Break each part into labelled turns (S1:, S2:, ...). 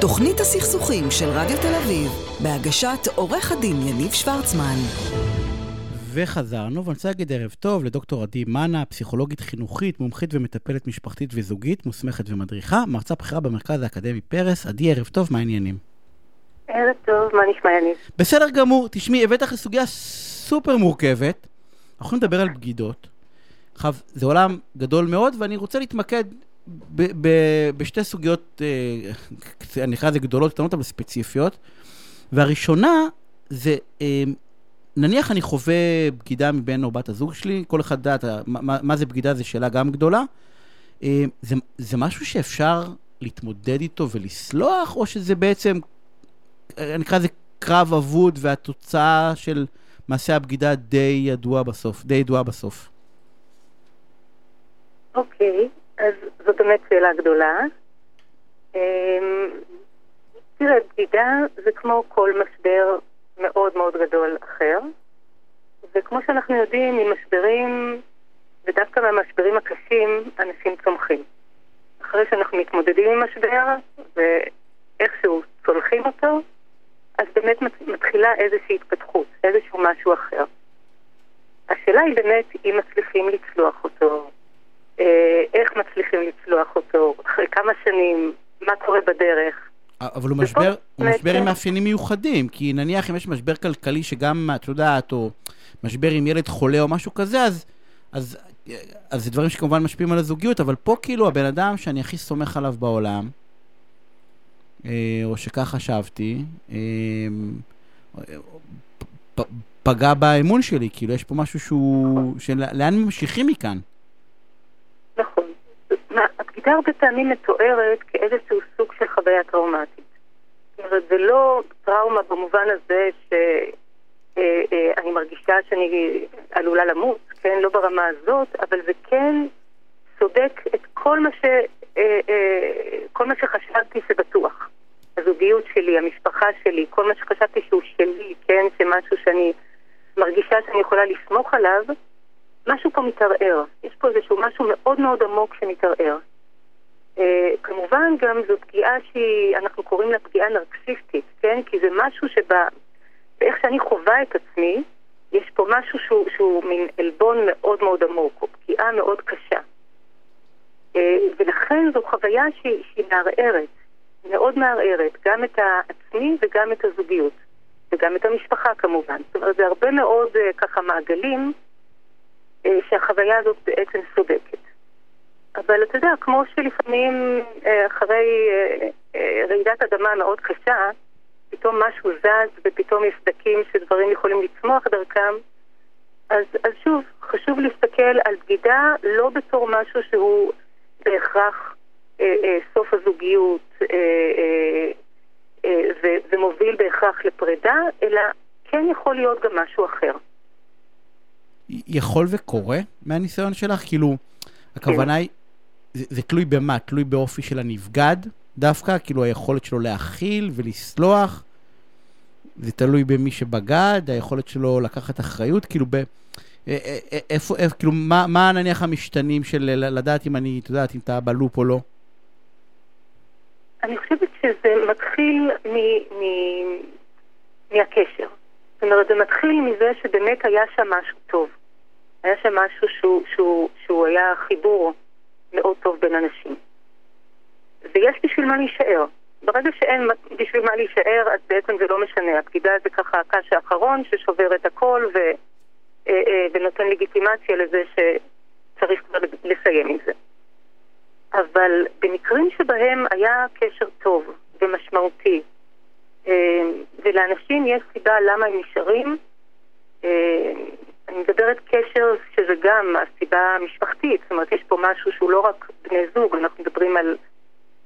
S1: תוכנית הסכסוכים של רדיו תל אביב, בהגשת עורך הדין יניב שוורצמן.
S2: וחזרנו, ואני רוצה להגיד ערב טוב לדוקטור עדי מנה, פסיכולוגית חינוכית, מומחית ומטפלת משפחתית וזוגית, מוסמכת ומדריכה, מרצה בכירה במרכז האקדמי פרס. עדי, ערב טוב, מה העניינים?
S3: ערב טוב, מה נשמע יניב?
S2: בסדר גמור, תשמעי, הבאת לך סוגיה סופר מורכבת. אנחנו לדבר על בגידות. עכשיו, זה עולם גדול מאוד, ואני רוצה להתמקד ב- ב- בשתי סוגיות, אה, אני אקרא לזה גדולות, קטנות, אבל ספציפיות. והראשונה זה, אה, נניח אני חווה בגידה מבן או בת הזוג שלי, כל אחד יודעת, מה, מה, מה זה בגידה זו שאלה גם גדולה. אה, זה, זה משהו שאפשר להתמודד איתו ולסלוח, או שזה בעצם, אני אקרא לזה קרב אבוד, והתוצאה של מעשה הבגידה די ידועה בסוף, די ידועה בסוף.
S3: אוקיי, אז זאת באמת שאלה גדולה. אמ, תראה, בגידה זה כמו כל משבר מאוד מאוד גדול אחר, וכמו שאנחנו יודעים, ממשברים, ודווקא מהמשברים הקשים, אנשים צומחים. אחרי שאנחנו מתמודדים עם משבר, ואיכשהו צולחים אותו, אז באמת מתחילה איזושהי התפתחות, איזשהו משהו אחר. השאלה היא באמת אם מצליחים לצלוח אותו, איך מצליחים לצלוח אותו, אחרי כמה שנים, מה קורה בדרך.
S2: אבל הוא משבר, הוא משבר עם מאפיינים מיוחדים, כי נניח אם יש משבר כלכלי שגם, את יודעת, או משבר עם ילד חולה או משהו כזה, אז, אז, אז זה דברים שכמובן משפיעים על הזוגיות, אבל פה כאילו הבן אדם שאני הכי סומך עליו בעולם, אה, או שכך חשבתי, אה, פגע באמון שלי, כאילו יש פה משהו שהוא, של, לאן ממשיכים מכאן?
S3: הבגידה הרבה פעמים מתוארת כאיזשהו סוג של חוויה טראומטית. זאת אומרת, זה לא טראומה במובן הזה שאני אה, אה, מרגישה שאני עלולה למות, כן? לא ברמה הזאת, אבל זה כן סודק את כל מה, ש, אה, כל מה שחשבתי שבטוח. הזוגיות שלי, המשפחה שלי, כל מה שחשבתי שהוא שלי, כן? שמשהו שאני מרגישה שאני יכולה לסמוך עליו, משהו פה מתערער. יש פה איזשהו משהו מאוד מאוד עמוק שמתערער. Uh, כמובן גם זו פגיעה שהיא, אנחנו קוראים לה פגיעה נרקסיסטית, כן? כי זה משהו שבה, באיך שאני חווה את עצמי, יש פה משהו שהוא, שהוא מין עלבון מאוד מאוד עמוק, או פגיעה מאוד קשה. Uh, ולכן זו חוויה שהיא, שהיא מערערת, מאוד מערערת, גם את העצמי וגם את הזוגיות, וגם את המשפחה כמובן. זאת אומרת, זה הרבה מאוד uh, ככה מעגלים אה, שהחוויה הזאת בעצם סודקת. אבל אתה יודע, כמו שלפעמים אה, אחרי אה, רעידת אדמה מאוד קשה, פתאום משהו זז ופתאום יש סדקים שדברים יכולים לצמוח דרכם, אז, אז שוב, חשוב להסתכל על בגידה לא בתור משהו שהוא בהכרח אה, אה, סוף הזוגיות אה, אה, אה, ו, ומוביל בהכרח לפרידה, אלא כן יכול להיות גם משהו אחר.
S2: יכול וקורה מהניסיון שלך? כאילו, הכוונה היא, זה, תלוי במה? תלוי באופי של הנבגד דווקא? כאילו היכולת שלו להכיל ולסלוח? זה תלוי במי שבגד, היכולת שלו לקחת אחריות? כאילו, ב... אה, אה, אה, איפה, איפה, כאילו, מה, מה נניח המשתנים של לדעת אם אני, את יודעת, אם אתה בלופ או לא?
S3: אני חושבת שזה מתחיל מ, מ, מהקשר. זאת אומרת, זה מתחיל מזה שבאמת היה שם משהו טוב. היה שם משהו שהוא, שהוא, שהוא היה חיבור מאוד טוב בין אנשים. ויש בשביל מה להישאר. ברגע שאין בשביל מה להישאר, אז בעצם זה לא משנה. הפקידה זה ככה הקש האחרון ששובר את הכל ו, אה, אה, ונותן לגיטימציה לזה שצריך כבר לסיים עם זה. אבל במקרים שבהם היה קשר טוב ומשמעותי, אה, ולאנשים יש סיבה למה הם נשארים. אה, אני מדברת קשר שזה גם הסיבה המשפחתית, זאת אומרת יש פה משהו שהוא לא רק בני זוג, אנחנו מדברים על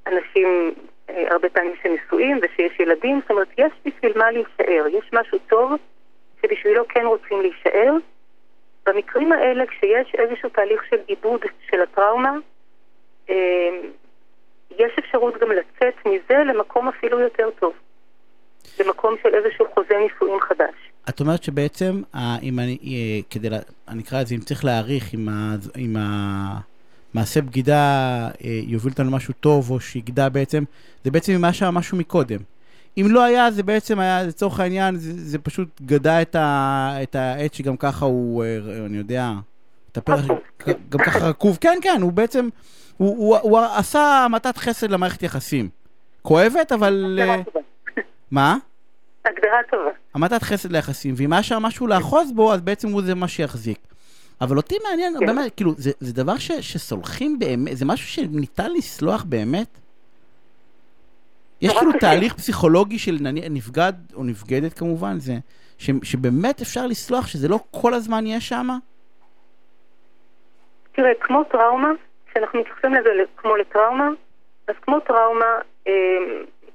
S3: אנשים אה, הרבה פעמים שנשואים ושיש ילדים, זאת אומרת יש בשביל מה להישאר, יש משהו טוב שבשבילו כן רוצים להישאר. במקרים האלה כשיש איזשהו תהליך של עיבוד של הטראומה, יש אפשרות גם לצאת מזה למקום אפילו יותר טוב. למקום של איזשהו חוזה נישואים חדש.
S2: את אומרת שבעצם, אם אני, אה, כדי, אני אקרא לזה, אם צריך להעריך עם, ה, עם מעשה בגידה אה, יוביל אותנו למשהו טוב, או שיגדע בעצם, זה בעצם אם היה שם משהו מקודם. אם לא היה, זה בעצם היה, לצורך העניין, זה, זה פשוט גדע את, ה, את העץ שגם ככה הוא, אה, אני יודע, את הפרח, גם ככה רקוב. כן, כן, הוא בעצם, הוא, הוא, הוא, הוא עשה המתת חסד למערכת יחסים. כואבת, אבל... מה?
S3: הגדרה טובה.
S2: המתת חסד ליחסים, ואם היה שם משהו לאחוז בו, אז בעצם הוא זה מה שיחזיק. אבל אותי מעניין,
S3: כן.
S2: באמת, כאילו, זה, זה דבר ש, שסולחים באמת, זה משהו שניתן לסלוח באמת? יש כאילו. תהליך פסיכולוגי של נבגד או נבגדת כמובן, זה, ש, שבאמת אפשר לסלוח, שזה לא כל הזמן יהיה שם?
S3: תראה, כמו טראומה, כשאנחנו מתייחסים לזה כמו לטראומה, אז כמו טראומה, אה,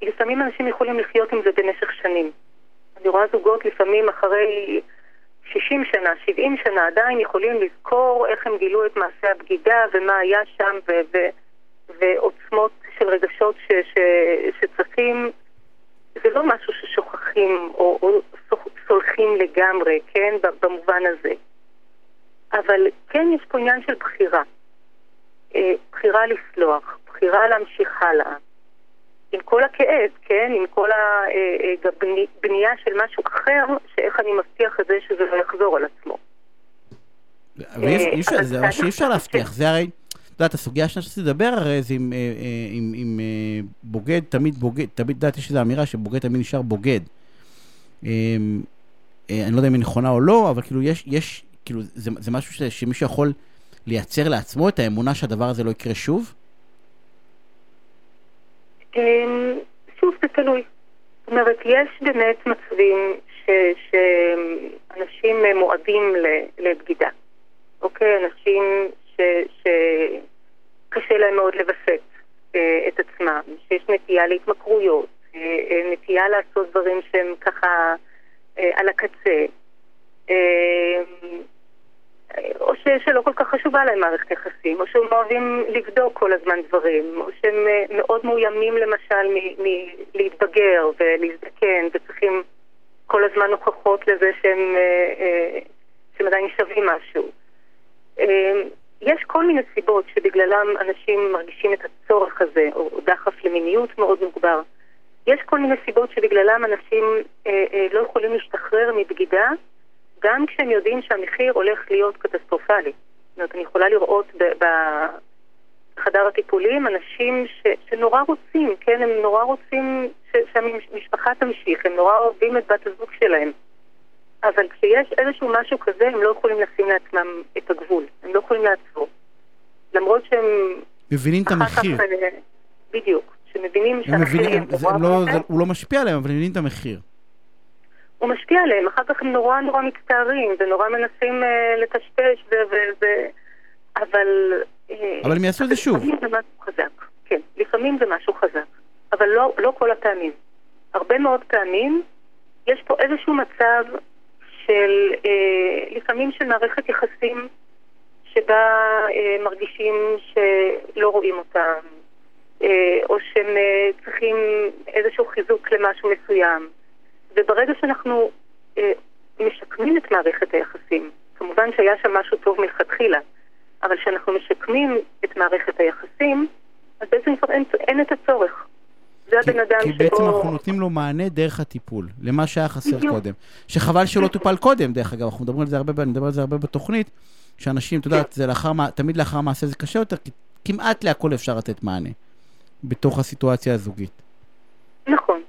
S3: לפעמים אנשים יכולים לחיות עם זה במשך שנים. אני רואה זוגות לפעמים אחרי 60 שנה, 70 שנה, עדיין יכולים לזכור איך הם גילו את מעשה הבגידה ומה היה שם ו- ו- ועוצמות של רגשות ש- ש- שצריכים. זה לא משהו ששוכחים או, או סולחים לגמרי, כן, במובן הזה. אבל כן יש פה עניין של בחירה. אה, בחירה לסלוח, בחירה להמשיך הלאה. עם כל הכאב, כן? עם כל הבנייה של משהו אחר, שאיך אני מבטיח את זה שזה לא יחזור על עצמו.
S2: אבל זה דבר שאי אפשר להבטיח, זה הרי, את יודעת, הסוגיה השנייה שרציתי לדבר הרי זה עם, אה, אה, עם, עם אה, בוגד, תמיד בוגד, תמיד, את יודעת, יש איזו אמירה שבוגד תמיד נשאר בוגד. אה, אה, אני לא יודע אם היא נכונה או לא, אבל כאילו יש, יש, כאילו, זה, זה משהו ש, שמישהו יכול לייצר לעצמו את האמונה שהדבר הזה לא יקרה שוב?
S3: אמ, שוב, זה תלוי. זאת אומרת, יש באמת מצבים ש- שאנשים מועדים לבגידה. אוקיי? אנשים ש- שקשה להם מאוד לווסת אה, את עצמם, שיש נטייה להתמכרויות, אה, אה, נטייה לעשות דברים שהם ככה אה, על הקצה. אה, או ש, שלא כל כך חשובה להם מערכת יחסים, או שהם אוהבים לבדוק כל הזמן דברים, או שהם אה, מאוד מאוימים למשל מלהתבגר ולהזדקן, וצריכים כל הזמן הוכחות לזה שהם, אה, אה, שהם עדיין שווים משהו. יש כל מיני סיבות שבגללם אנשים מרגישים את הצורך הזה, או דחף למיניות מאוד מוגבר. יש כל מיני סיבות שבגללם אנשים אה, אה, לא יכולים להשתחרר מבגידה, גם כשהם יודעים שהמחיר הולך להיות קטסטרופלי. זאת אומרת, אני יכולה לראות בחדר הטיפולים אנשים ש, שנורא רוצים, כן, הם נורא רוצים ש, שהמשפחה תמשיך, הם נורא אוהבים את בת הזוג שלהם. אבל כשיש איזשהו משהו כזה, הם לא יכולים לשים לעצמם את הגבול, הם לא יכולים לעצור. למרות שהם
S2: מבינים את המחיר.
S3: כך... אה, בדיוק, שמבינים
S2: הם
S3: שהמחיר
S2: מבינים,
S3: יהיה
S2: זה לא. זה, הוא לא משפיע עליהם, אבל הם מבינים את המחיר.
S3: הוא משפיע עליהם, אחר כך הם נורא נורא מצטערים ונורא מנסים אה, לטשטש ו... ו- ו- אבל... אה,
S2: אבל הם יעשו את זה שוב.
S3: לפעמים זה משהו חזק, כן, לפעמים זה משהו חזק, אבל לא, לא כל הפעמים. הרבה מאוד פעמים יש פה איזשהו מצב של, אה, לפעמים של מערכת יחסים שבה אה, מרגישים שלא רואים אותם, אה, או שהם אה, צריכים איזשהו חיזוק למשהו מסוים. וברגע שאנחנו אה, משקמים את מערכת היחסים, כמובן שהיה שם משהו טוב מלכתחילה, אבל כשאנחנו משקמים את מערכת היחסים, אז בעצם כבר אין, אין את הצורך. זה
S2: כי,
S3: הבן אדם
S2: כי
S3: שבו...
S2: בעצם אנחנו נותנים לו מענה דרך הטיפול, למה שהיה חסר
S3: בדיוק.
S2: קודם. שחבל שלא טופל קודם, דרך אגב, אנחנו מדברים על זה הרבה, אני מדבר על זה הרבה בתוכנית, שאנשים, את יודעת, זה לאחר, תמיד לאחר מעשה זה קשה יותר, כי כמעט להכל אפשר לתת מענה, בתוך הסיטואציה הזוגית.
S3: נכון.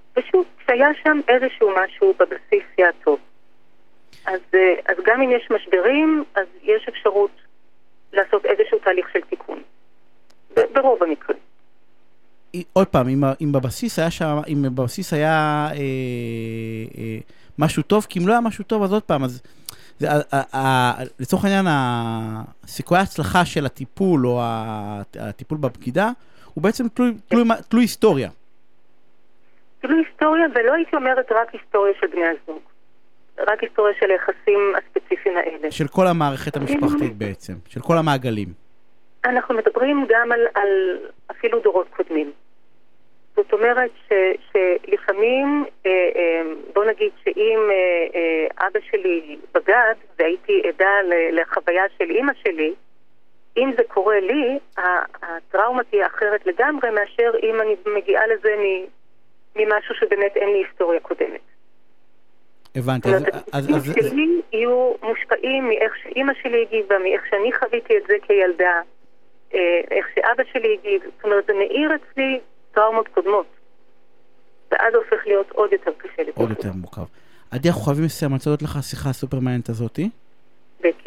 S3: כשהיה שם איזשהו משהו בבסיס היה טוב. אז, אה, אז גם אם יש משברים, אז יש אפשרות לעשות איזשהו תהליך של תיקון. ברוב המקרים.
S2: עוד פעם, אם, אם בבסיס היה שם, אם בבסיס היה אה, אה, משהו טוב, כי אם לא היה משהו טוב, אז עוד פעם, אז זה, ה, ה, ה, לצורך העניין, הסיכויי ההצלחה של הטיפול, או הטיפול בבגידה, הוא בעצם תלוי, תלוי, מה- תלוי היסטוריה.
S3: כאילו היסטוריה, ולא הייתי אומרת רק היסטוריה של בני הזוג. רק היסטוריה של היחסים הספציפיים האלה.
S2: של כל המערכת המשפחתית בעצם, של כל המעגלים.
S3: אנחנו מדברים גם על, על אפילו דורות קודמים. זאת אומרת ש, שלפעמים, אה, אה, בוא נגיד שאם אה, אה, אבא שלי בגד והייתי עדה לחוויה של אימא שלי, אם זה קורה לי, הטראומה תהיה אחרת לגמרי מאשר אם אני מגיעה לזה ממשהו שבאמת אין לי היסטוריה קודמת.
S2: הבנתי.
S3: זאת אומרת, התפקידים שלי יהיו מושפעים מאיך שאימא שלי הגיבה, מאיך שאני חוויתי את זה כילדה, אה, איך שאבא שלי הגיב. זאת אומרת, זה מאיר אצלי טראומות קודמות. ואז הופך להיות עוד יותר קשה לתוך
S2: עוד יותר מורכב. עדי, אנחנו חייבים לסיים, אני רוצה לך השיחה הסופר מעניינת הזאתי.
S3: בכיף.